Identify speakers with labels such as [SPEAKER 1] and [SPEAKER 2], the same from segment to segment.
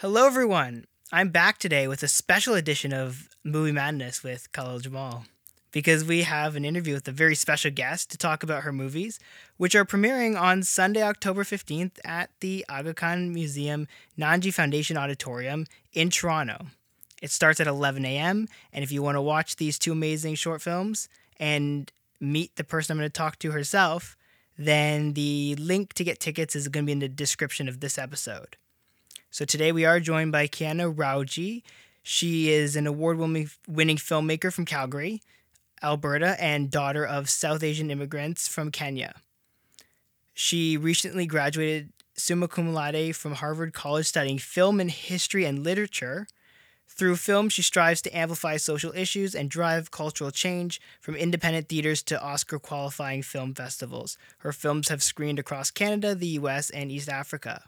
[SPEAKER 1] Hello, everyone. I'm back today with a special edition of Movie Madness with Khalil Jamal because we have an interview with a very special guest to talk about her movies, which are premiering on Sunday, October 15th at the Aga Khan Museum Nanji Foundation Auditorium in Toronto. It starts at 11 a.m., and if you want to watch these two amazing short films and meet the person I'm going to talk to herself, then the link to get tickets is going to be in the description of this episode. So today we are joined by Kiana Rawji. She is an award winning filmmaker from Calgary, Alberta, and daughter of South Asian immigrants from Kenya. She recently graduated summa cum laude from Harvard College studying film and history and literature. Through film, she strives to amplify social issues and drive cultural change from independent theaters to Oscar qualifying film festivals. Her films have screened across Canada, the US, and East Africa.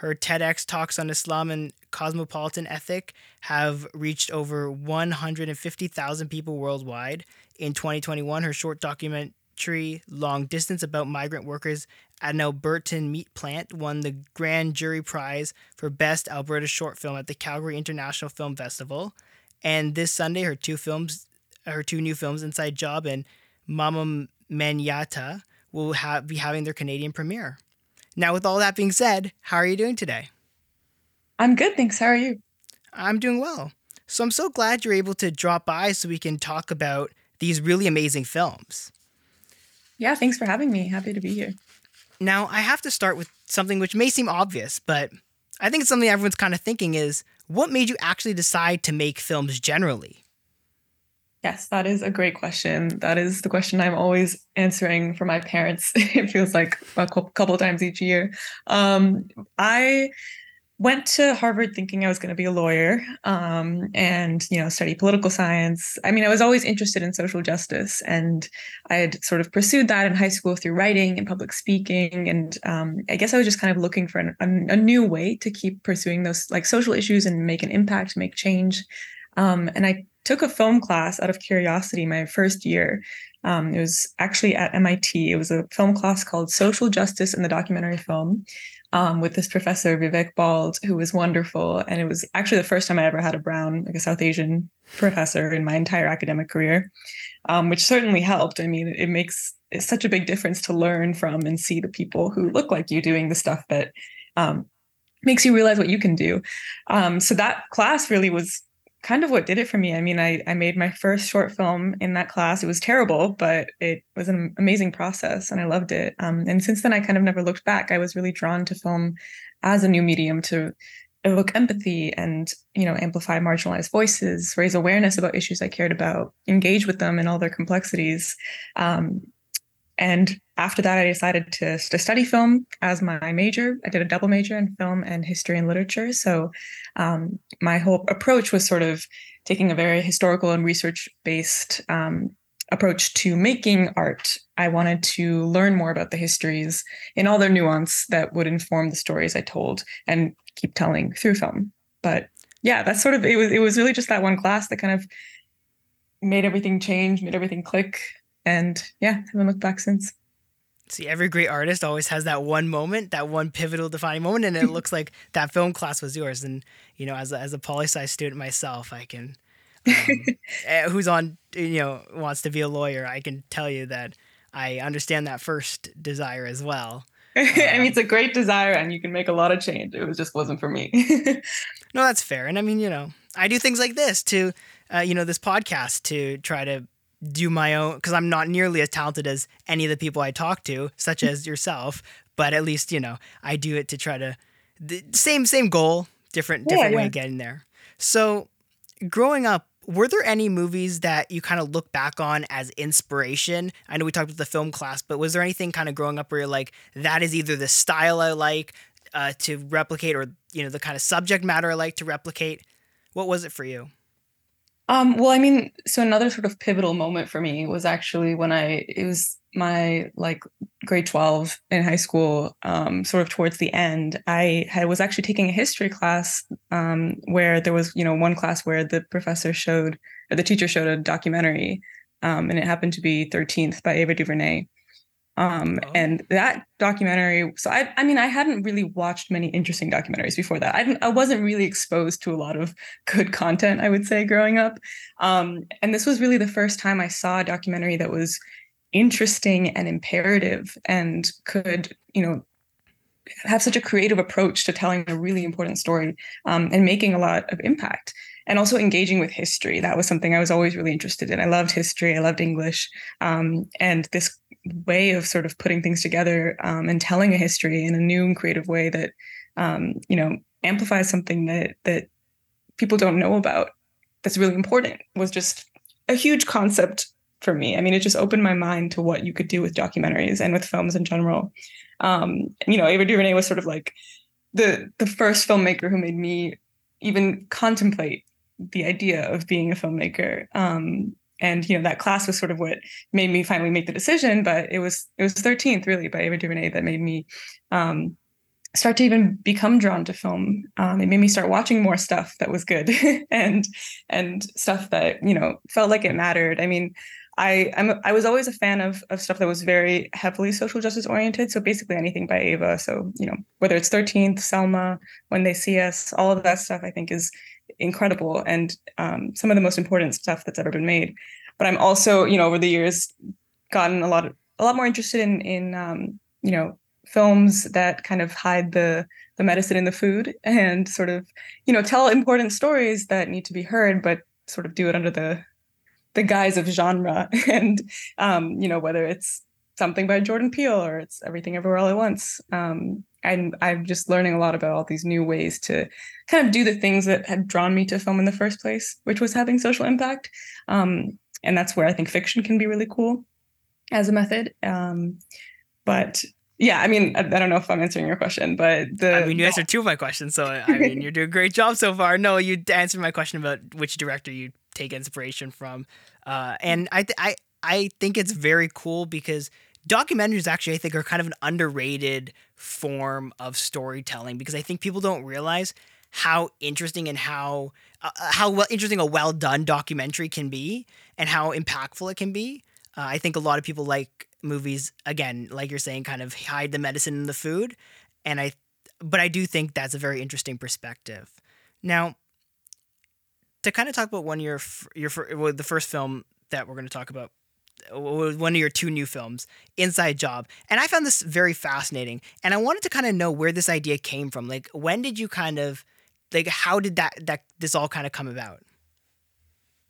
[SPEAKER 1] Her TEDx talks on Islam and cosmopolitan ethic have reached over 150,000 people worldwide. In 2021, her short documentary Long Distance about migrant workers at an Albertan meat plant won the Grand Jury Prize for Best Alberta Short Film at the Calgary International Film Festival. And this Sunday, her two films, her two new films, Inside Job and Mama Manyatta, will have, be having their Canadian premiere. Now, with all that being said, how are you doing today?
[SPEAKER 2] I'm good, thanks. How are you?
[SPEAKER 1] I'm doing well. So I'm so glad you're able to drop by so we can talk about these really amazing films.
[SPEAKER 2] Yeah, thanks for having me. Happy to be here.
[SPEAKER 1] Now, I have to start with something which may seem obvious, but I think it's something everyone's kind of thinking is what made you actually decide to make films generally?
[SPEAKER 2] Yes, that is a great question. That is the question I'm always answering for my parents. it feels like a couple times each year. Um, I went to Harvard thinking I was going to be a lawyer um, and you know study political science. I mean, I was always interested in social justice, and I had sort of pursued that in high school through writing and public speaking. And um, I guess I was just kind of looking for an, a, a new way to keep pursuing those like social issues and make an impact, make change. Um, and I took a film class out of curiosity my first year. Um, it was actually at MIT. It was a film class called Social Justice in the Documentary Film um, with this professor, Vivek Bald, who was wonderful. And it was actually the first time I ever had a brown, like a South Asian professor in my entire academic career, um, which certainly helped. I mean, it, makes it's such a big difference to learn from and see the people who look like you doing the stuff that um, makes you realize what you can do. Um, so that class really was kind of what did it for me. I mean, I, I made my first short film in that class. It was terrible, but it was an amazing process and I loved it. Um, and since then, I kind of never looked back. I was really drawn to film as a new medium to evoke empathy and you know amplify marginalized voices raise awareness about issues i cared about engage with them in all their complexities um, and after that, I decided to, to study film as my major. I did a double major in film and history and literature. So um, my whole approach was sort of taking a very historical and research based um, approach to making art. I wanted to learn more about the histories in all their nuance that would inform the stories I told and keep telling through film. But yeah, that's sort of it was it was really just that one class that kind of made everything change, made everything click and yeah, haven't looked back since.
[SPEAKER 1] See, every great artist always has that one moment, that one pivotal defining moment, and it looks like that film class was yours. And you know, as a, as a poli sci student myself, I can, um, eh, who's on, you know, wants to be a lawyer, I can tell you that I understand that first desire as well.
[SPEAKER 2] I mean, it's a great desire, and you can make a lot of change. It was just wasn't for me.
[SPEAKER 1] no, that's fair. And I mean, you know, I do things like this to, uh, you know, this podcast to try to do my own because I'm not nearly as talented as any of the people I talk to, such as yourself. But at least you know I do it to try to the same same goal, different different yeah, way of getting there. So, growing up, were there any movies that you kind of look back on as inspiration? I know we talked about the film class, but was there anything kind of growing up where you're like, that is either the style I like uh, to replicate, or you know the kind of subject matter I like to replicate? What was it for you?
[SPEAKER 2] Um, well, I mean, so another sort of pivotal moment for me was actually when I it was my like grade 12 in high school, um, sort of towards the end, I had was actually taking a history class um, where there was, you know, one class where the professor showed or the teacher showed a documentary, um, and it happened to be 13th by Ava DuVernay. Um, oh. And that documentary, so I, I mean, I hadn't really watched many interesting documentaries before that. I, I wasn't really exposed to a lot of good content, I would say, growing up. Um, and this was really the first time I saw a documentary that was interesting and imperative and could, you know, have such a creative approach to telling a really important story um, and making a lot of impact and also engaging with history that was something i was always really interested in i loved history i loved english um, and this way of sort of putting things together um, and telling a history in a new and creative way that um, you know amplifies something that that people don't know about that's really important was just a huge concept for me. I mean, it just opened my mind to what you could do with documentaries and with films in general. Um, you know, Ava DuVernay was sort of like the the first filmmaker who made me even contemplate the idea of being a filmmaker. Um, and you know that class was sort of what made me finally make the decision but it was it was 13th really by ava duvernay that made me um, start to even become drawn to film um, it made me start watching more stuff that was good and and stuff that you know felt like it mattered i mean I I'm I was always a fan of of stuff that was very heavily social justice oriented. So basically anything by Ava. So you know whether it's Thirteenth, Selma, When They See Us, all of that stuff I think is incredible and um, some of the most important stuff that's ever been made. But I'm also, you know, over the years, gotten a lot of, a lot more interested in in um, you know films that kind of hide the the medicine in the food and sort of you know tell important stories that need to be heard, but sort of do it under the the guise of genre and um, you know whether it's something by Jordan Peele or it's Everything Everywhere All at Once. Um, and I'm just learning a lot about all these new ways to kind of do the things that had drawn me to film in the first place, which was having social impact. Um, and that's where I think fiction can be really cool as a method. Um, but yeah, I mean, I, I, don't know if I'm answering your question, but the
[SPEAKER 1] I mean, you answered two of my questions, so I mean, you're doing a great job so far. No, you answered my question about which director you take inspiration from, uh, and I th- I I think it's very cool because documentaries actually I think are kind of an underrated form of storytelling because I think people don't realize how interesting and how uh, uh how well interesting a well done documentary can be and how impactful it can be. Uh, I think a lot of people like movies again, like you're saying, kind of hide the medicine in the food, and I, but I do think that's a very interesting perspective. Now, to kind of talk about one your your well, the first film that we're going to talk about one of your two new films, Inside Job. And I found this very fascinating. And I wanted to kind of know where this idea came from. Like, when did you kind of, like, how did that, that this all kind of come about?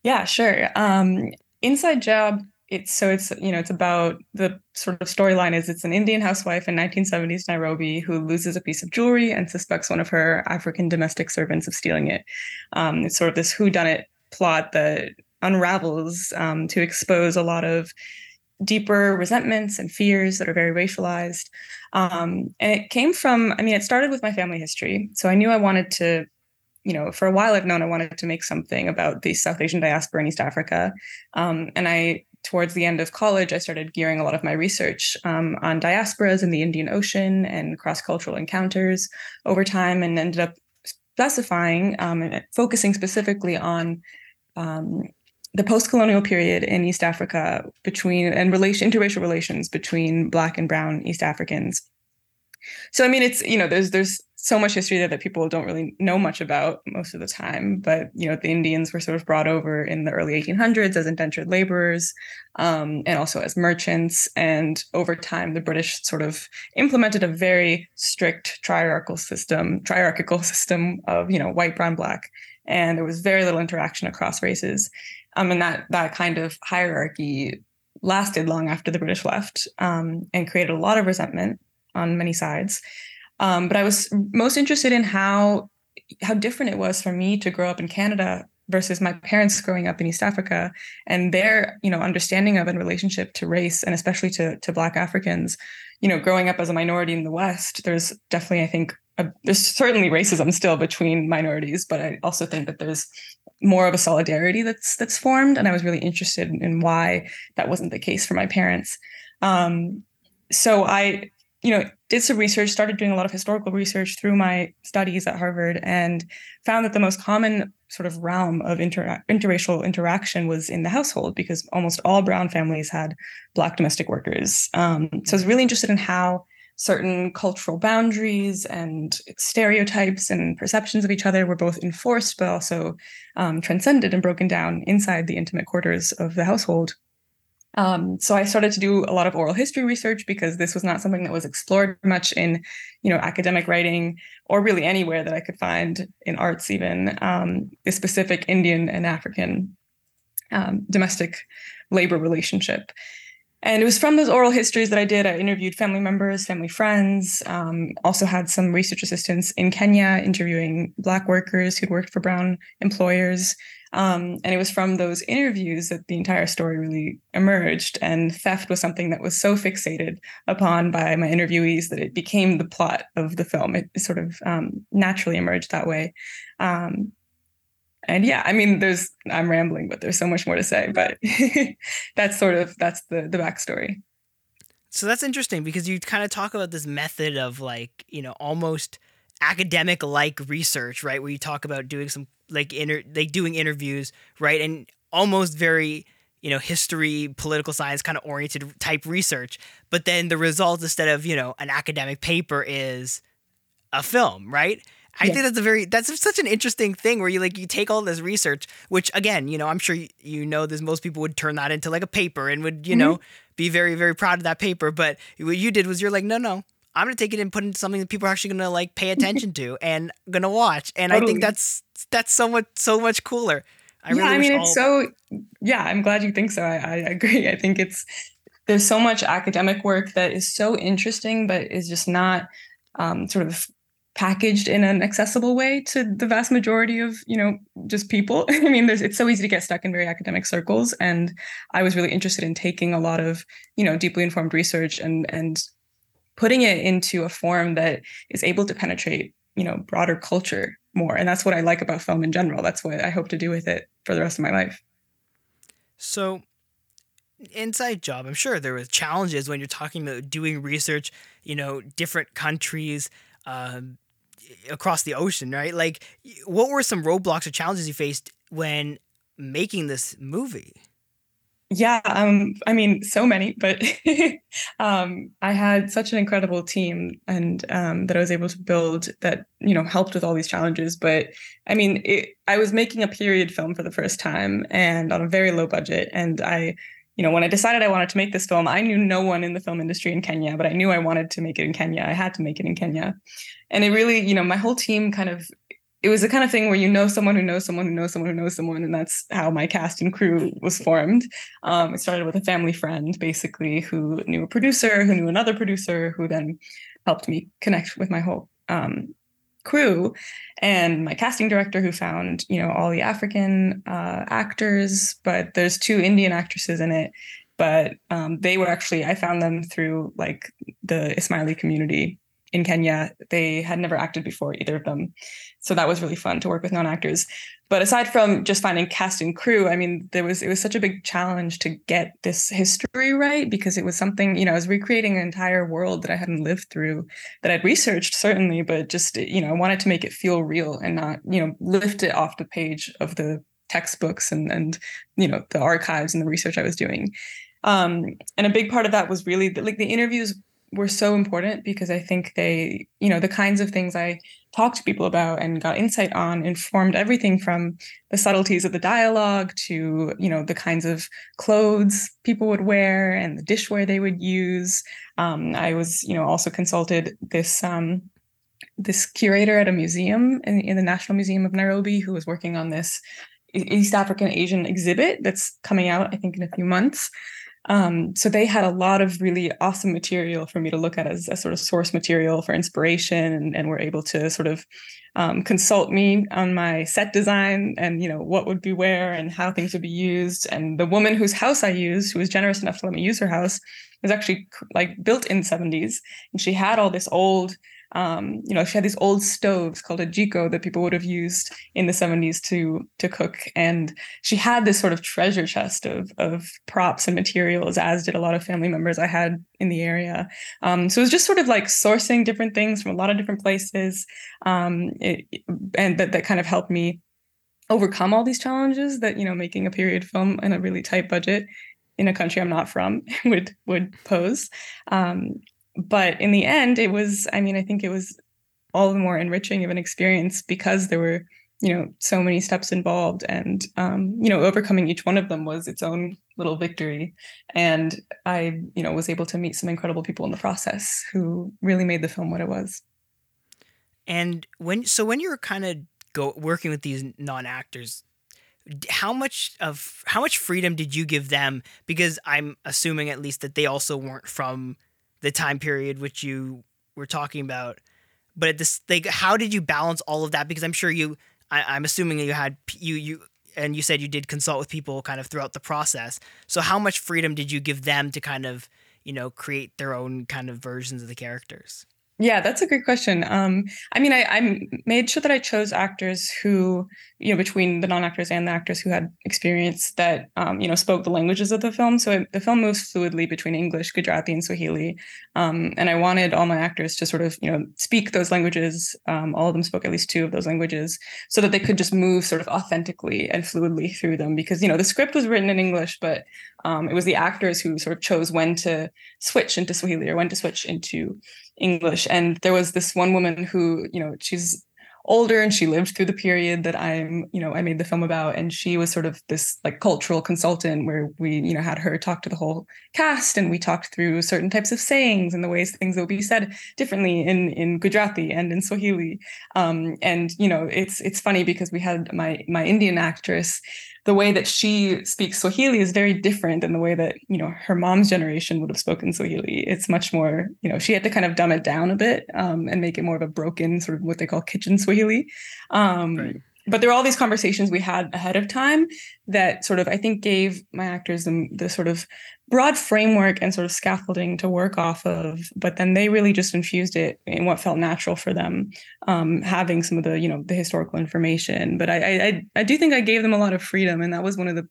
[SPEAKER 2] Yeah, sure. Um, Inside Job, it's so it's, you know, it's about the sort of storyline is it's an Indian housewife in 1970s Nairobi who loses a piece of jewelry and suspects one of her African domestic servants of stealing it. Um, it's sort of this whodunit plot that unravels um, to expose a lot of deeper resentments and fears that are very racialized. Um, and it came from, I mean, it started with my family history. So I knew I wanted to, you know, for a while I've known I wanted to make something about the South Asian diaspora in East Africa. Um, and I, towards the end of college, I started gearing a lot of my research um, on diasporas in the Indian Ocean and cross cultural encounters over time and ended up specifying um, and focusing specifically on um, the post-colonial period in East Africa between and relation interracial relations between Black and Brown East Africans. So I mean, it's you know, there's there's so much history there that people don't really know much about most of the time. But you know, the Indians were sort of brought over in the early 1800s as indentured laborers, um, and also as merchants. And over time, the British sort of implemented a very strict triarchal system, triarchal system of you know white, brown, black, and there was very little interaction across races. Um, and that that kind of hierarchy lasted long after the British left um, and created a lot of resentment on many sides. Um, but I was most interested in how how different it was for me to grow up in Canada versus my parents growing up in East Africa and their you know understanding of and relationship to race and especially to to Black Africans. You know, growing up as a minority in the West, there's definitely I think there's certainly racism still between minorities, but I also think that there's more of a solidarity that's that's formed and i was really interested in why that wasn't the case for my parents um, so i you know did some research, started doing a lot of historical research through my studies at Harvard, and found that the most common sort of realm of inter- interracial interaction was in the household because almost all brown families had black domestic workers. Um, so I was really interested in how certain cultural boundaries and stereotypes and perceptions of each other were both enforced but also um, transcended and broken down inside the intimate quarters of the household. Um, so I started to do a lot of oral history research because this was not something that was explored much in, you know, academic writing or really anywhere that I could find in arts, even um, the specific Indian and African um, domestic labor relationship. And it was from those oral histories that I did. I interviewed family members, family friends, um, also had some research assistants in Kenya interviewing Black workers who'd worked for Brown employers. Um, and it was from those interviews that the entire story really emerged. And theft was something that was so fixated upon by my interviewees that it became the plot of the film. It sort of um, naturally emerged that way. Um, and yeah, I mean, there's I'm rambling, but there's so much more to say. But that's sort of that's the the backstory.
[SPEAKER 1] So that's interesting because you kind of talk about this method of like you know almost academic like research, right? Where you talk about doing some like inter like doing interviews, right, and almost very you know history political science kind of oriented type research but then the result instead of you know an academic paper is a film right I think that's a very that's such an interesting thing where you like you take all this research, which again, you know, I'm sure you, you know this most people would turn that into like a paper and would, you mm-hmm. know, be very, very proud of that paper. But what you did was you're like, no, no, I'm gonna take it and put it into something that people are actually gonna like pay attention to and gonna watch. And totally. I think that's that's so much so much cooler.
[SPEAKER 2] I yeah, really I mean all- it's so yeah, I'm glad you think so. I, I agree. I think it's there's so much academic work that is so interesting, but is just not um, sort of packaged in an accessible way to the vast majority of you know just people. I mean there's it's so easy to get stuck in very academic circles and i was really interested in taking a lot of you know deeply informed research and and putting it into a form that is able to penetrate you know broader culture more. And that's what i like about film in general. That's what i hope to do with it for the rest of my life.
[SPEAKER 1] So inside job i'm sure there was challenges when you're talking about doing research you know different countries um, across the ocean, right? Like, what were some roadblocks or challenges you faced when making this movie?
[SPEAKER 2] Yeah, um, I mean, so many, but um, I had such an incredible team, and um, that I was able to build that you know helped with all these challenges. But I mean, it, I was making a period film for the first time, and on a very low budget, and I you know, when I decided I wanted to make this film, I knew no one in the film industry in Kenya, but I knew I wanted to make it in Kenya. I had to make it in Kenya. And it really, you know, my whole team kind of it was the kind of thing where you know someone who knows someone who knows someone who knows someone, and that's how my cast and crew was formed. Um, it started with a family friend, basically, who knew a producer, who knew another producer, who then helped me connect with my whole um, crew and my casting director who found you know all the african uh, actors but there's two indian actresses in it but um, they were actually i found them through like the ismaili community in Kenya. They had never acted before, either of them. So that was really fun to work with non-actors. But aside from just finding cast and crew, I mean, there was it was such a big challenge to get this history right because it was something, you know, I was recreating an entire world that I hadn't lived through, that I'd researched certainly, but just, you know, I wanted to make it feel real and not, you know, lift it off the page of the textbooks and and you know the archives and the research I was doing. Um, and a big part of that was really the, like the interviews were so important because I think they, you know, the kinds of things I talked to people about and got insight on informed everything from the subtleties of the dialogue to, you know, the kinds of clothes people would wear and the dishware they would use. Um, I was, you know, also consulted this um, this curator at a museum in, in the National Museum of Nairobi who was working on this East African Asian exhibit that's coming out, I think, in a few months. Um, so they had a lot of really awesome material for me to look at as a sort of source material for inspiration, and, and were able to sort of um, consult me on my set design and you know what would be where and how things would be used. And the woman whose house I used, who was generous enough to let me use her house, was actually like built in the 70s, and she had all this old um, you know, she had these old stoves called a jiko that people would have used in the 70s to to cook. And she had this sort of treasure chest of of props and materials, as did a lot of family members I had in the area. Um, so it was just sort of like sourcing different things from a lot of different places. Um, it, and that that kind of helped me overcome all these challenges that, you know, making a period film in a really tight budget in a country I'm not from would would pose. Um, but in the end, it was, I mean, I think it was all the more enriching of an experience because there were, you know, so many steps involved and, um, you know, overcoming each one of them was its own little victory. And I, you know, was able to meet some incredible people in the process who really made the film what it was.
[SPEAKER 1] And when, so when you're kind of go working with these non-actors, how much of how much freedom did you give them because i'm assuming at least that they also weren't from the time period which you were talking about. But at this, like, how did you balance all of that? Because I'm sure you, I, am assuming you had you you and you said you did consult with people kind of throughout the process. So how much freedom did you give them to kind of you know create their own kind of versions of the characters?
[SPEAKER 2] Yeah, that's a great question. Um, I mean, I, I made sure that I chose actors who, you know, between the non-actors and the actors who had experience that, um, you know, spoke the languages of the film. So it, the film moves fluidly between English, Gujarati, and Swahili. Um, and I wanted all my actors to sort of, you know, speak those languages. Um, all of them spoke at least two of those languages, so that they could just move sort of authentically and fluidly through them. Because you know, the script was written in English, but um, it was the actors who sort of chose when to switch into Swahili or when to switch into English. And there was this one woman who, you know, she's older and she lived through the period that I'm, you know, I made the film about. And she was sort of this like cultural consultant where we, you know, had her talk to the whole cast and we talked through certain types of sayings and the ways things will be said differently in in Gujarati and in Swahili. Um, and you know, it's it's funny because we had my my Indian actress the way that she speaks Swahili is very different than the way that you know her mom's generation would have spoken Swahili. It's much more, you know, she had to kind of dumb it down a bit um, and make it more of a broken sort of what they call kitchen Swahili. Um, right but there are all these conversations we had ahead of time that sort of I think gave my actors the, the sort of broad framework and sort of scaffolding to work off of. But then they really just infused it in what felt natural for them, um, having some of the you know the historical information. But I, I I do think I gave them a lot of freedom, and that was one of the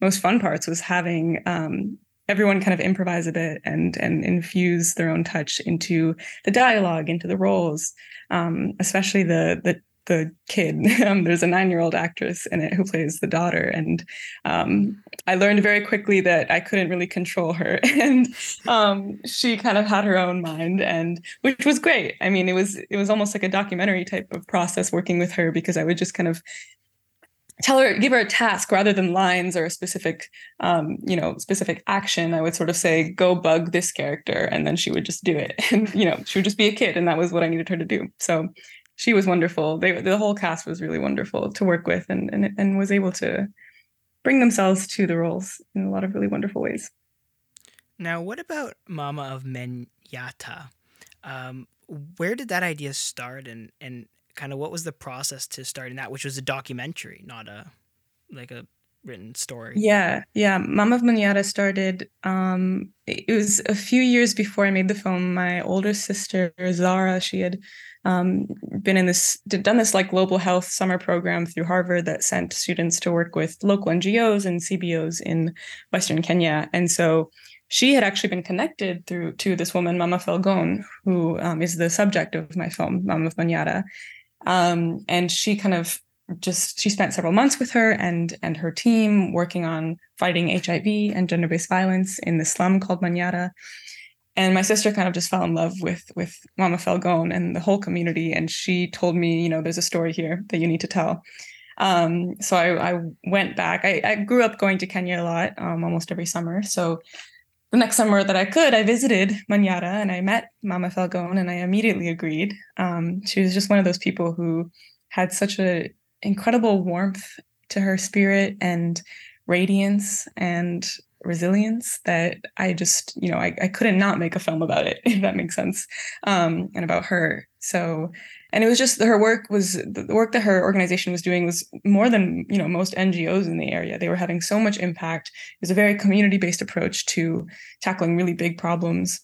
[SPEAKER 2] most fun parts was having um, everyone kind of improvise a bit and and infuse their own touch into the dialogue, into the roles, um, especially the the the kid. Um, there's a nine year old actress in it who plays the daughter. And um, I learned very quickly that I couldn't really control her. And um, she kind of had her own mind and which was great. I mean, it was it was almost like a documentary type of process working with her because I would just kind of tell her give her a task rather than lines or a specific um, you know specific action i would sort of say go bug this character and then she would just do it and you know she would just be a kid and that was what i needed her to do so she was wonderful. They, the whole cast was really wonderful to work with and, and, and was able to bring themselves to the roles in a lot of really wonderful ways.
[SPEAKER 1] Now, what about Mama of Manyatta? Um, where did that idea start and, and kind of what was the process to starting that, which was a documentary, not a like a written story?
[SPEAKER 2] Yeah, yeah. Mama of started. Um, it was a few years before I made the film. My older sister Zara, she had um, been in this done this like global health summer program through Harvard that sent students to work with local NGOs and CBOs in Western Kenya, and so she had actually been connected through to this woman, Mama Felgon, who um, is the subject of my film, Mama of. Um, and she kind of just she spent several months with her and and her team working on fighting HIV and gender-based violence in the slum called Manyatta and my sister kind of just fell in love with with Mama Felgon and the whole community. And she told me, you know, there's a story here that you need to tell. Um, so I, I, went back. I, I, grew up going to Kenya a lot, um, almost every summer. So the next summer that I could, I visited Manyatta and I met Mama Felgon, and I immediately agreed. Um, she was just one of those people who had such a incredible warmth to her spirit and radiance and resilience that I just, you know, I, I couldn't not make a film about it, if that makes sense, um, and about her. So, and it was just her work was the work that her organization was doing was more than, you know, most NGOs in the area. They were having so much impact. It was a very community based approach to tackling really big problems.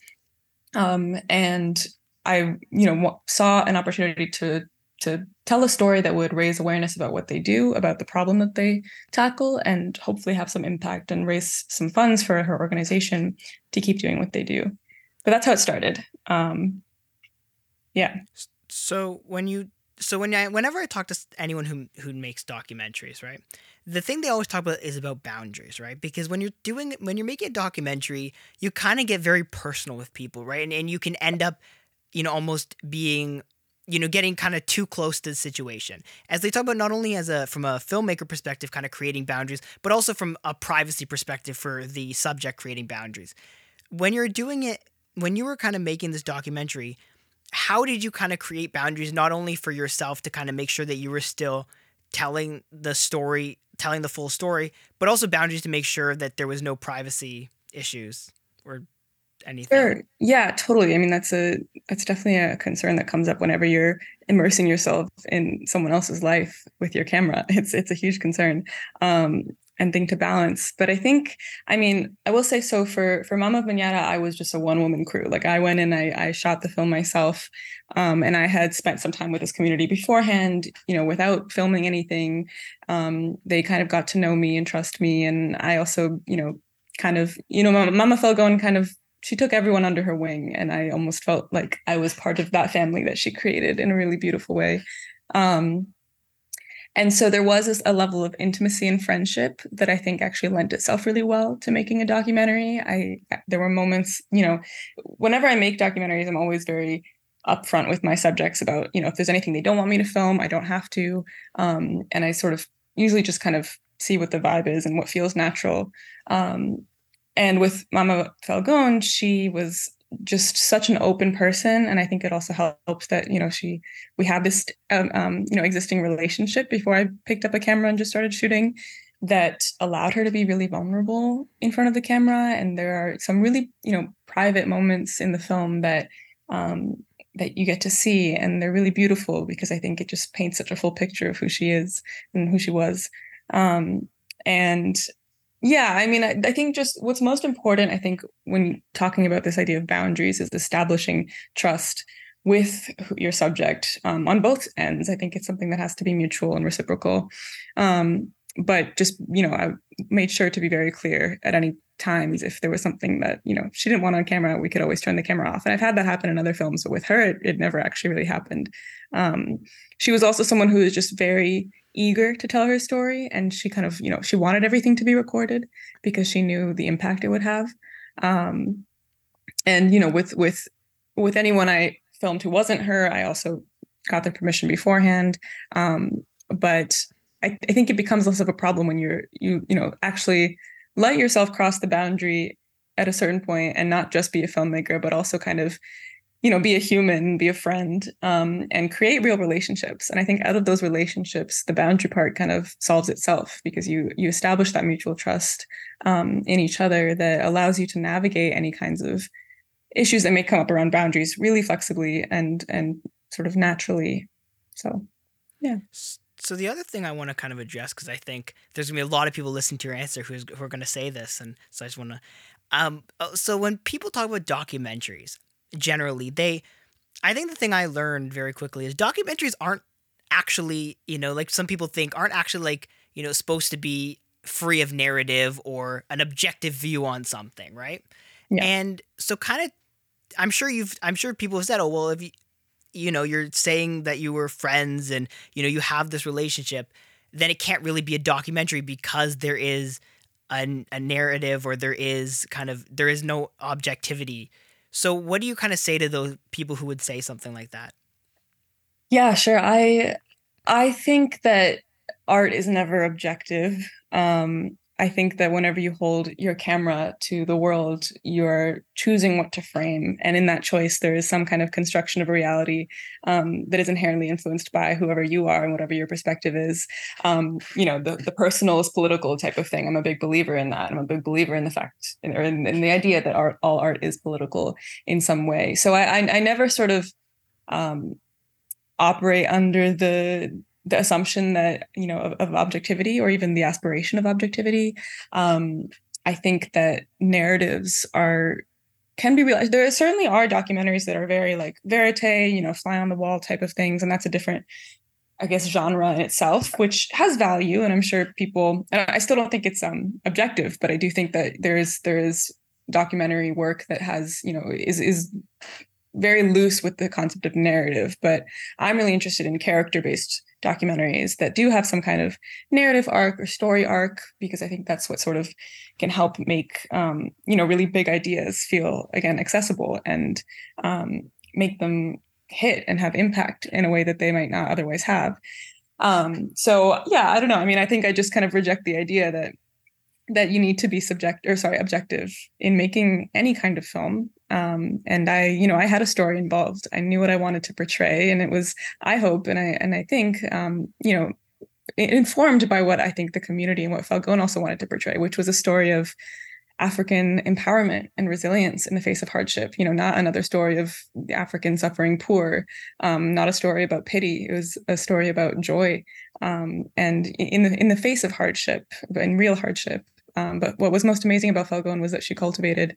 [SPEAKER 2] Um, and I, you know, saw an opportunity to to tell a story that would raise awareness about what they do, about the problem that they tackle, and hopefully have some impact and raise some funds for her organization to keep doing what they do. But that's how it started. Um, yeah.
[SPEAKER 1] So when you so when I whenever I talk to anyone who who makes documentaries, right, the thing they always talk about is about boundaries, right? Because when you're doing when you're making a documentary, you kind of get very personal with people, right? And and you can end up, you know, almost being you know getting kind of too close to the situation. As they talk about not only as a from a filmmaker perspective kind of creating boundaries but also from a privacy perspective for the subject creating boundaries. When you're doing it when you were kind of making this documentary how did you kind of create boundaries not only for yourself to kind of make sure that you were still telling the story telling the full story but also boundaries to make sure that there was no privacy issues or anything.
[SPEAKER 2] Sure. Yeah, totally. I mean, that's a that's definitely a concern that comes up whenever you're immersing yourself in someone else's life with your camera. It's it's a huge concern. Um, and thing to balance. But I think, I mean, I will say so for for Mama Manyatta, I was just a one woman crew. Like I went in, I I shot the film myself, um, and I had spent some time with this community beforehand. You know, without filming anything, um, they kind of got to know me and trust me, and I also, you know, kind of, you know, Mama, Mama kind of she took everyone under her wing and i almost felt like i was part of that family that she created in a really beautiful way. Um, and so there was a level of intimacy and friendship that i think actually lent itself really well to making a documentary. I there were moments you know whenever i make documentaries i'm always very upfront with my subjects about you know if there's anything they don't want me to film i don't have to. Um, and i sort of usually just kind of see what the vibe is and what feels natural. Um, and with Mama Falcon, she was just such an open person. And i think it also helps that you know she we had this um, um, you know existing relationship before i picked up a camera and just started shooting that allowed her to be really vulnerable in front of the camera. And there are some really you know private moments in the film that um, that you get to see. And they're really beautiful because i think it just paints such a full picture of who she is and who she was. Um, and yeah, I mean, I, I, think just what's most important, I think, when talking about this idea of boundaries is establishing trust with your subject um, on both ends. I think it's something that has to be mutual and reciprocal. Um, but just, you know, I made sure to be very clear at any times if there was something that, you know, she didn't want on camera, we could always turn the camera off. And I've had that happen in other films, but with her, it, it never actually really happened. Um, she was also someone who was just very eager to tell her story and she kind of you know she wanted everything to be recorded because she knew the impact it would have. Um and you know with with with anyone i filmed who wasn't her i also got their permission beforehand. Um but I, I think it becomes less of a problem when you're you you know actually let yourself cross the boundary at a certain point and not just be a filmmaker but also kind of you know be a human be a friend um, and create real relationships and i think out of those relationships the boundary part kind of solves itself because you you establish that mutual trust um, in each other that allows you to navigate any kinds of issues that may come up around boundaries really flexibly and and sort of naturally so yeah
[SPEAKER 1] so the other thing I want to kind of address because I think there's gonna be a lot of people listening to your answer who's, who are going to say this, and so I just want to. Um, uh, so when people talk about documentaries, generally they i think the thing i learned very quickly is documentaries aren't actually you know like some people think aren't actually like you know supposed to be free of narrative or an objective view on something right yeah. and so kind of i'm sure you've i'm sure people have said oh well if you you know you're saying that you were friends and you know you have this relationship then it can't really be a documentary because there is a, a narrative or there is kind of there is no objectivity so, what do you kind of say to those people who would say something like that?
[SPEAKER 2] Yeah, sure. I I think that art is never objective. Um, I think that whenever you hold your camera to the world, you're choosing what to frame. And in that choice, there is some kind of construction of a reality um, that is inherently influenced by whoever you are and whatever your perspective is. Um, you know, the, the personal is political type of thing. I'm a big believer in that. I'm a big believer in the fact, or in, in the idea that art, all art is political in some way. So I, I, I never sort of um, operate under the the assumption that you know of, of, objectivity or even the aspiration of objectivity um, i think that narratives are can be realized. There certainly are documentaries that are very like verite, you know, fly on the wall type of things, and that's a different, I guess, genre in itself, which has value, and I'm sure people. And I still don't think it's um objective, but I do think that there is there is documentary work that has you know is is very loose with the concept of narrative, but I'm really interested in character based documentaries that do have some kind of narrative arc or story arc because I think that's what sort of can help make um, you know really big ideas feel again accessible and um, make them hit and have impact in a way that they might not otherwise have. Um, so yeah, I don't know. I mean, I think I just kind of reject the idea that that you need to be subject or sorry objective in making any kind of film um, and i you know i had a story involved. I knew what i wanted to portray and it was i hope and i and i think um, you know informed by what i think the community and what falcone also wanted to portray which was a story of african empowerment and resilience in the face of hardship you know not another story of african suffering poor um, not a story about pity. It was a story about joy um, and in the in the face of hardship and real hardship. Um, but what was most amazing about Falcone was that she cultivated,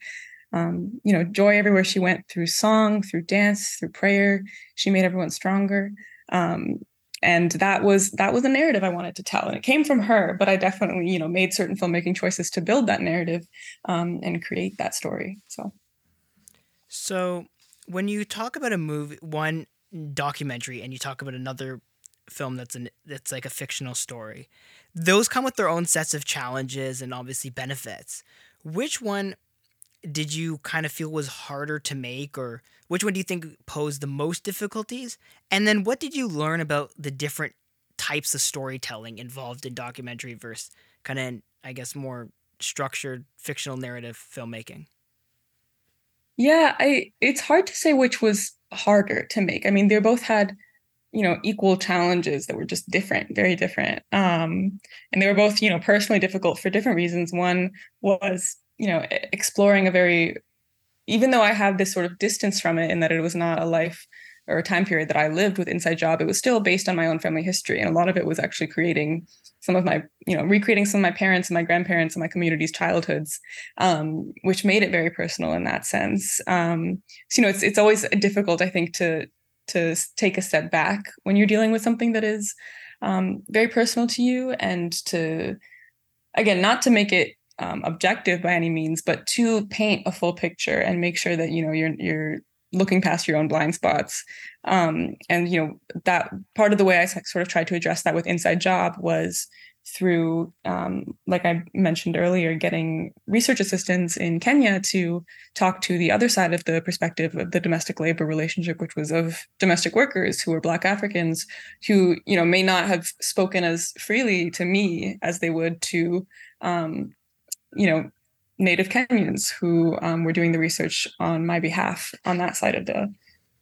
[SPEAKER 2] um, you know, joy everywhere she went through song, through dance, through prayer. She made everyone stronger. Um, and that was that was a narrative I wanted to tell, and it came from her. But I definitely, you know, made certain filmmaking choices to build that narrative um, and create that story. So,
[SPEAKER 1] so when you talk about a movie, one documentary, and you talk about another film that's an that's like a fictional story those come with their own sets of challenges and obviously benefits. Which one did you kind of feel was harder to make, or which one do you think posed the most difficulties? And then what did you learn about the different types of storytelling involved in documentary versus kind of, I guess, more structured fictional narrative filmmaking?
[SPEAKER 2] Yeah, I it's hard to say which was harder to make. I mean, they both had you know equal challenges that were just different very different um, and they were both you know personally difficult for different reasons one was you know exploring a very even though i have this sort of distance from it in that it was not a life or a time period that i lived with inside job it was still based on my own family history. And a lot of it was actually creating some of my you know recreating some of my parents and my grandparents and my community's childhoods um, which made it very personal in that sense. Um, so you know it's it's always difficult i think to to take a step back when you're dealing with something that is um, very personal to you and to again not to make it um, objective by any means but to paint a full picture and make sure that you know you're you're looking past your own blind spots. Um, and you know that part of the way i sort of tried to address that with inside job was through, um, like I mentioned earlier, getting research assistants in Kenya to talk to the other side of the perspective of the domestic labor relationship, which was of domestic workers who were Black Africans, who you know may not have spoken as freely to me as they would to, um, you know, Native Kenyans who um, were doing the research on my behalf on that side of the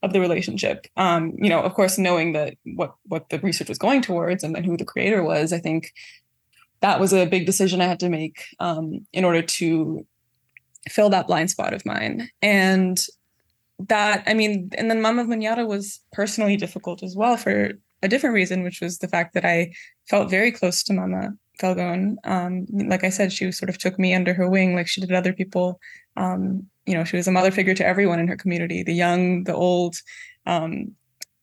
[SPEAKER 2] of the relationship. Um, you know, of course, knowing that what what the research was going towards and then who the creator was, I think that was a big decision I had to make um, in order to fill that blind spot of mine. And that, I mean, and then Mama Manyatta was personally difficult as well for a different reason, which was the fact that I felt very close to Mama Falcone. Um, like I said, she sort of took me under her wing, like she did other people um, you know, she was a mother figure to everyone in her community, the young, the old, um,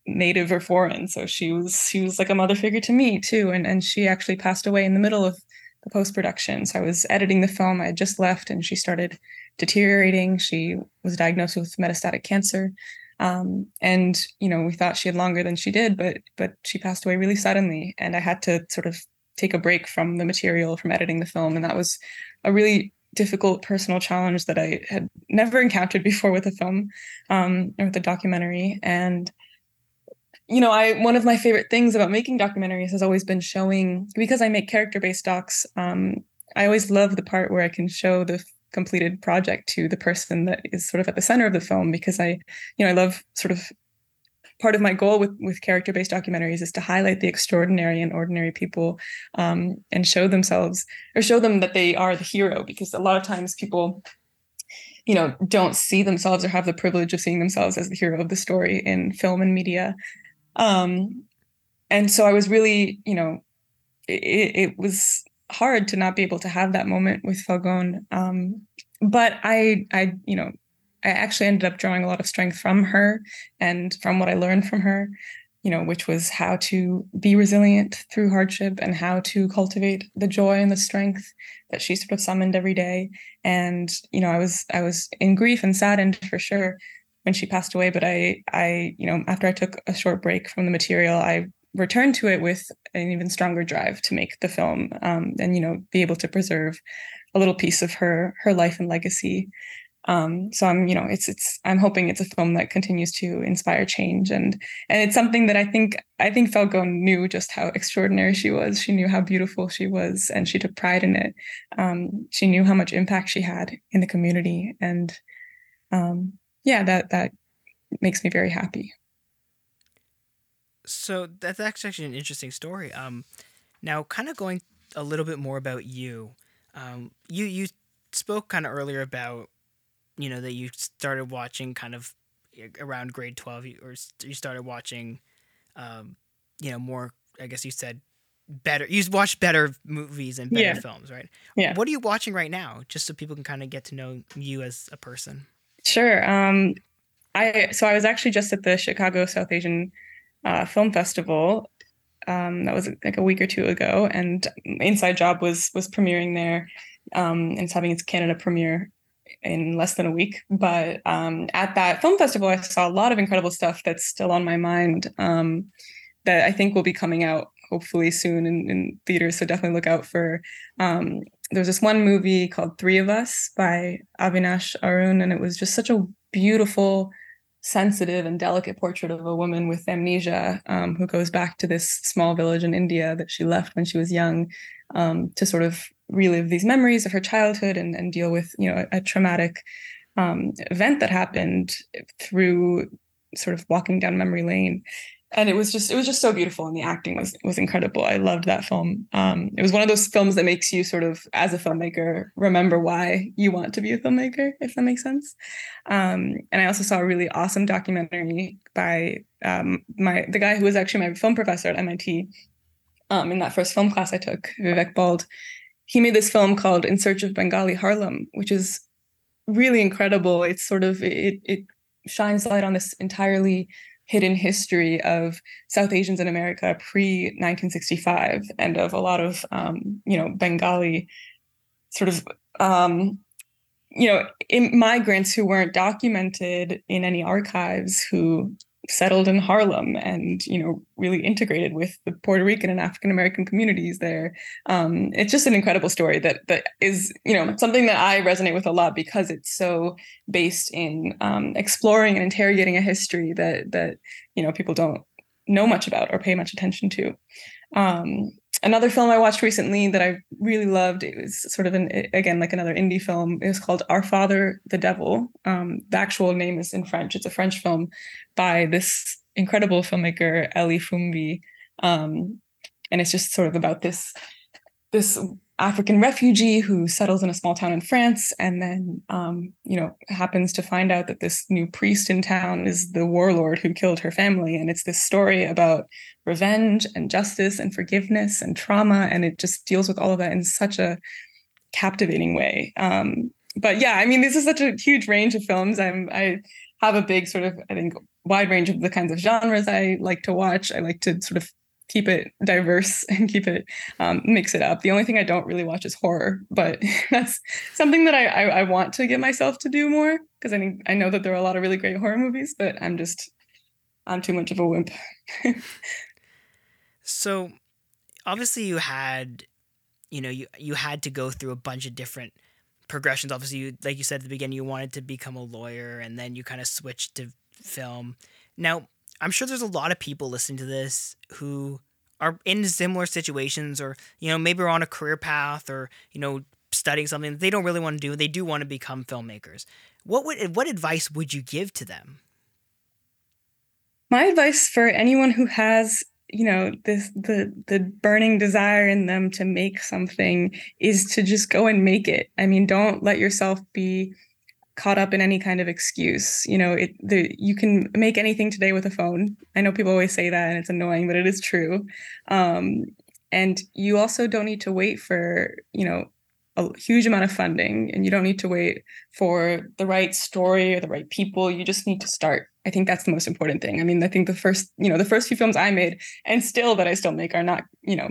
[SPEAKER 2] native or foreign. So she was she was like a mother figure to me too. And and she actually passed away in the middle of the post production. So I was editing the film. I had just left, and she started deteriorating. She was diagnosed with metastatic cancer. Um, and you know, we thought she had longer than she did, but but she passed away really suddenly, and I had to sort of take a break from the material from editing the film, and that was a really difficult personal challenge that I had never encountered before with a film um, or with a documentary. And you know, I one of my favorite things about making documentaries has always been showing because I make character based docs. Um, I always love the part where I can show the completed project to the person that is sort of at the center of the film because I, you know, I love sort of part of my goal with with character based documentaries is to highlight the extraordinary and ordinary people um, and show themselves or show them that they are the hero because a lot of times people you know don't see themselves or have the privilege of seeing themselves as the hero of the story in film and media. Um, and so i was really you know it, it, was hard to not be able to have that moment with falcone um, but i i you know I actually ended up drawing a lot of strength from her and from what I learned from her, you know, which was how to be resilient through hardship and how to cultivate the joy and the strength that she sort of summoned every day. And, you know, I was I was in grief and saddened for sure when she passed away, but I I, you know, after I took a short break from the material, I returned to it with an even stronger drive to make the film um, and you know be able to preserve a little piece of her her life and legacy um, so i'm you know it's it's i'm hoping it's a film that continues to inspire change and and it's something that i think i think falco knew just how extraordinary she was. She knew how beautiful she was and she took pride in it. Um, she knew how much impact she had in the community and um, yeah that that makes me very happy.
[SPEAKER 1] So that's actually an interesting story. Um, now kind of going a little bit more about you. Um, you you spoke kind of earlier about you know that you started watching kind of around grade 12 or you started watching um, you know more i guess you said better you watch better movies and better yeah. films right?
[SPEAKER 2] Yeah.
[SPEAKER 1] What are you watching right now just so people can kind of get to know you as a person?
[SPEAKER 2] Sure um i so i was actually just at the chicago south asian uh, film festival um, that was like a week or two ago and inside job was was premiering there um, and it's having its canada premiere in less than a week. But um, at that film festival, I saw a lot of incredible stuff that's still on my mind um, that I think will be coming out hopefully soon in, in theaters. So definitely look out for. Um, there's this one movie called Three of Us by Avinash Arun, and it was just such a beautiful, sensitive, and delicate portrait of a woman with amnesia um, who goes back to this small village in India that she left when she was young um, to sort of relive these memories of her childhood and, and deal with you know a, a traumatic um, event that happened through sort of walking down memory lane. And it was just it was just so beautiful and the acting was was incredible. I loved that film. Um, it was one of those films that makes you sort of as a filmmaker remember why you want to be a filmmaker if that makes sense. Um, and i also saw a really awesome documentary by um, my the guy who was actually my film professor at mit um, in that first film class i took vivek bald he made this film called In Search of Bengali Harlem, which is really incredible. It's sort of it it shines light on this entirely hidden history of South Asians in America pre 1965 and of a lot of um, you know Bengali sort of um, you know migrants who weren't documented in any archives who settled in Harlem and you know really integrated with the Puerto Rican and African American communities there. Um, it's just an incredible story that that is you know something that I resonate with a lot because it's so based in um, exploring and interrogating a history that that you know people don't know much about or pay much attention to. Um, another film I watched recently that I really loved. It was sort of an again like another indie film. It was called Our Father the Devil. Um, the actual name is in French. It's a French film by this incredible filmmaker Ellie Foumbi, um, and it's just sort of about this this African refugee who settles in a small town in France and then, um, you know, happens to find out that this new priest in town is the warlord who killed her family. And it's this story about revenge and justice and forgiveness and trauma. And it just deals with all of that in such a captivating way. Um, but yeah, I mean, this is such a huge range of films. I'm, I have a big sort of, I think, wide range of the kinds of genres I like to watch. I like to sort of keep it diverse and keep it um, mix it up. The only thing I don't really watch is horror, but that's something that I, I, I want to get myself to do more because I think I know that there are a lot of really great horror movies, but I'm just I'm too much of a wimp.
[SPEAKER 1] so obviously you had you know you you had to go through a bunch of different progressions obviously you like you said at the beginning you wanted to become a lawyer and then you kind of switched to film now I'm sure there's a lot of people listening to this who are in similar situations or, you know, maybe are on a career path or, you know, studying something that they don't really want to do. They do want to become filmmakers. What would what advice would you give to them?
[SPEAKER 2] My advice for anyone who has you know this the the burning desire in them to make something is to just go and make it i mean don't let yourself be caught up in any kind of excuse. You know, it the you can make anything today with a phone. I know people always say that and it's annoying, but it is true. Um, and you also don't need to wait for, you know, a huge amount of funding and you don't need to wait for the right story or the right people you just need to start i think that's the most important thing i mean i think the first you know the first few films i made and still that i still make are not you know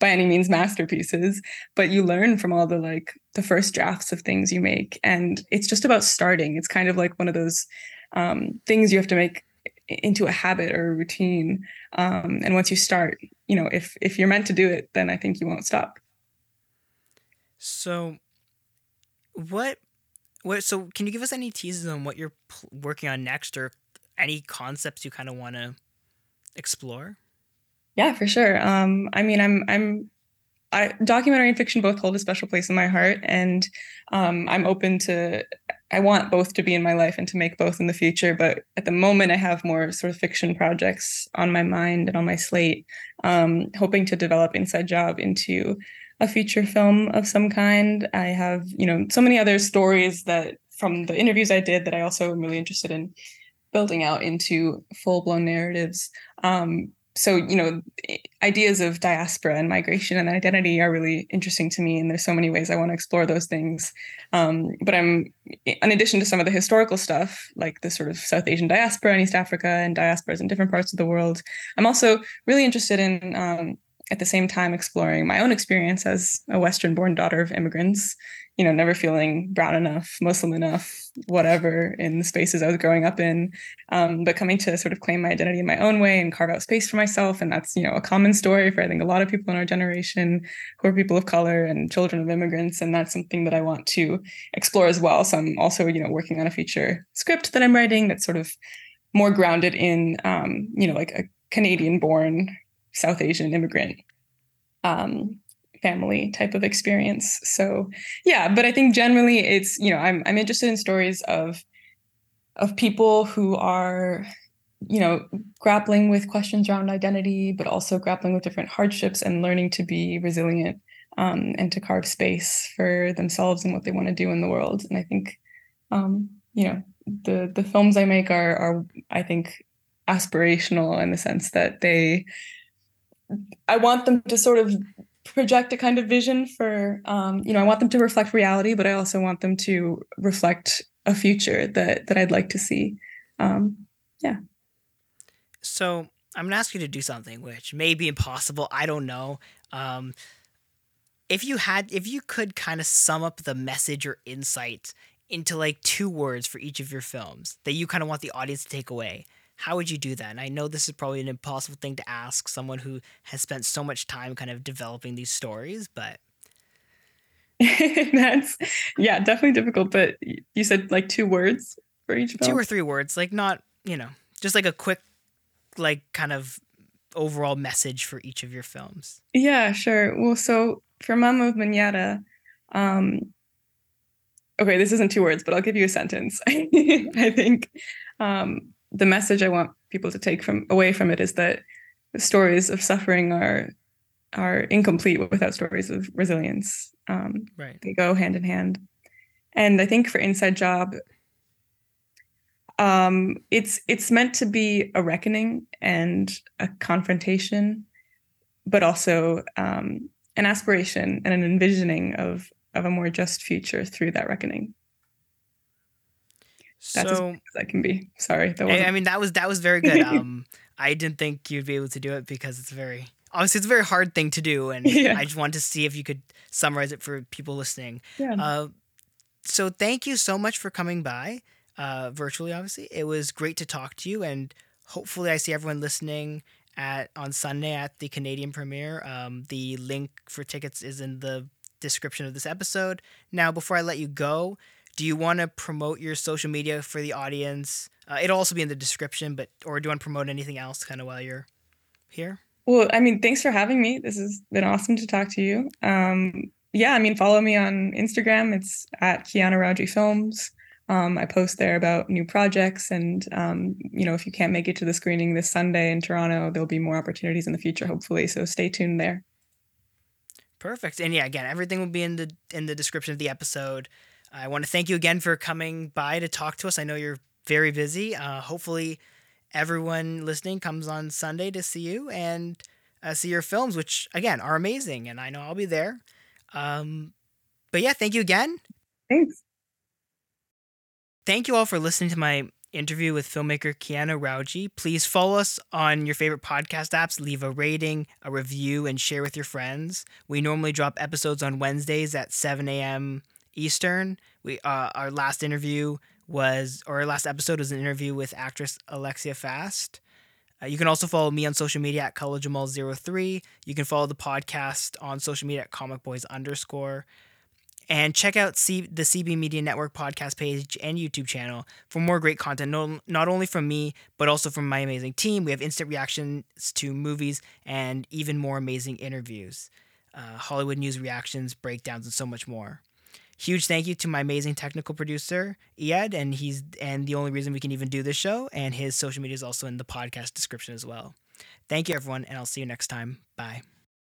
[SPEAKER 2] by any means masterpieces but you learn from all the like the first drafts of things you make and it's just about starting. It's kind of like one of those um, things you have to make into a habit or a routine um, and once you start you know if if you're meant to do it then i think you won't stop.
[SPEAKER 1] So what what so can you give us any teases on what you're pl- working on next or any concepts you kind of want to explore
[SPEAKER 2] yeah for sure um i mean i'm i'm I, documentary and fiction both hold a special place in my heart and um, i'm open to I want both to be in my life and to make both in the future. But at the moment, I have more sort of fiction projects on my mind and on my slate, um, hoping to develop Inside Job into a feature film of some kind. I have, you know, so many other stories that from the interviews I did that I also am really interested in building out into full blown narratives. Um, so you know ideas of diaspora and migration and identity are really interesting to me and there's so many ways i want to explore those things. Um, but i'm in addition to some of the historical stuff like the sort of south asian diaspora in east africa and diasporas in different parts of the world i'm also really interested in um, at the same time exploring my own experience as a western born daughter of immigrants you know, never feeling brown enough, Muslim enough, whatever in the spaces I was growing up in, um, but coming to sort of claim my identity in my own way and carve out space for myself. And that's, you know, a common story for I think a lot of people in our generation who are people of color and children of immigrants. And that's something that I want to explore as well. So I'm also, you know, working on a feature script that I'm writing that's sort of more grounded in, um, you know, like a Canadian born South Asian immigrant um, family type of experience. So yeah, but I think generally it's, you know, I'm I'm interested in stories of of people who are you know grappling with questions around identity but also grappling with different hardships and learning to be resilient um, and to carve space for themselves and what they want to do in the world and i think um, you know the the films i make are are i think aspirational in the sense that they i want them to sort of project a kind of vision for um, you know i want them to reflect reality but i also want them to reflect a future that that i'd like to see. Um, yeah.
[SPEAKER 1] So i'm going to ask you to do something which may be impossible. I don't know. Um, if you had if you could kind of sum up the message or insight into like two words for each of your films that you kind of want the audience to take away how would you do that? And I know this is probably an impossible thing to ask someone who has spent so much time kind of developing these stories, but
[SPEAKER 2] that's yeah, definitely difficult. But you said like two words for each?
[SPEAKER 1] Two or three words, like not, you know, just like a quick, like kind of overall message for each of your films.
[SPEAKER 2] Yeah, sure. Well, so for Mama of Manyatta, um, okay, this isn't two words, but I'll give you a sentence. I think um, the message I want people to take from away from it is that stories of suffering are are incomplete without stories of resilience. Um,
[SPEAKER 1] right.
[SPEAKER 2] They go hand in hand. And I think for Inside Job, um, it's it's meant to be a reckoning and a confrontation, but also um, an aspiration and an envisioning of of a more just future through that reckoning. That's so, as, as I can be. Sorry.
[SPEAKER 1] I, I mean, that was that was very good. Um, I didn't think you'd be able to do it because it's very obviously it's a very hard thing to do, and yeah. I just wanted to see if you could summarize it for people listening.
[SPEAKER 2] Yeah. Uh,
[SPEAKER 1] so thank you so much for coming by, uh, virtually. Obviously, it was great to talk to you, and hopefully, I see everyone listening at on Sunday at the Canadian premiere. Um, the link for tickets is in the description of this episode. Now, before I let you go, do you want to promote your social media for the audience? Uh, it'll also be in the description, but or do you want to promote anything else kind of while you're here?
[SPEAKER 2] Well, I mean, thanks for having me. This has been awesome to talk to you. Um, yeah, I mean, follow me on Instagram. It's at Kiana Rawji Films. Um, I post there about new projects, and um, you know, if you can't make it to the screening this Sunday in Toronto, there'll be more opportunities in the future, hopefully. So stay tuned there.
[SPEAKER 1] Perfect. And yeah, again, everything will be in the in the description of the episode. I want to thank you again for coming by to talk to us. I know you're very busy. Uh, hopefully, everyone listening comes on Sunday to see you and uh, see your films, which again are amazing, and I know I'll be there. Um, but yeah, thank you again.
[SPEAKER 2] Thanks.
[SPEAKER 1] Thank you all for listening to my interview with filmmaker Kiana Rawji. Please follow us on your favorite podcast apps, leave a rating, a review, and share with your friends. We normally drop episodes on Wednesdays at 7 a.m. Eastern. We uh, our last interview was, or our last episode was an interview with actress Alexia Fast. Uh, you can also follow me on social media at KhalilJamal03. You can follow the podcast on social media at Comic Boys underscore. And check out C- the CB Media Network podcast page and YouTube channel for more great content, no, not only from me, but also from my amazing team. We have instant reactions to movies and even more amazing interviews, uh, Hollywood news reactions, breakdowns, and so much more. Huge thank you to my amazing technical producer, Ed, and he's and the only reason we can even do this show, and his social media is also in the podcast description as well. Thank you, everyone, and I'll see you next time. Bye.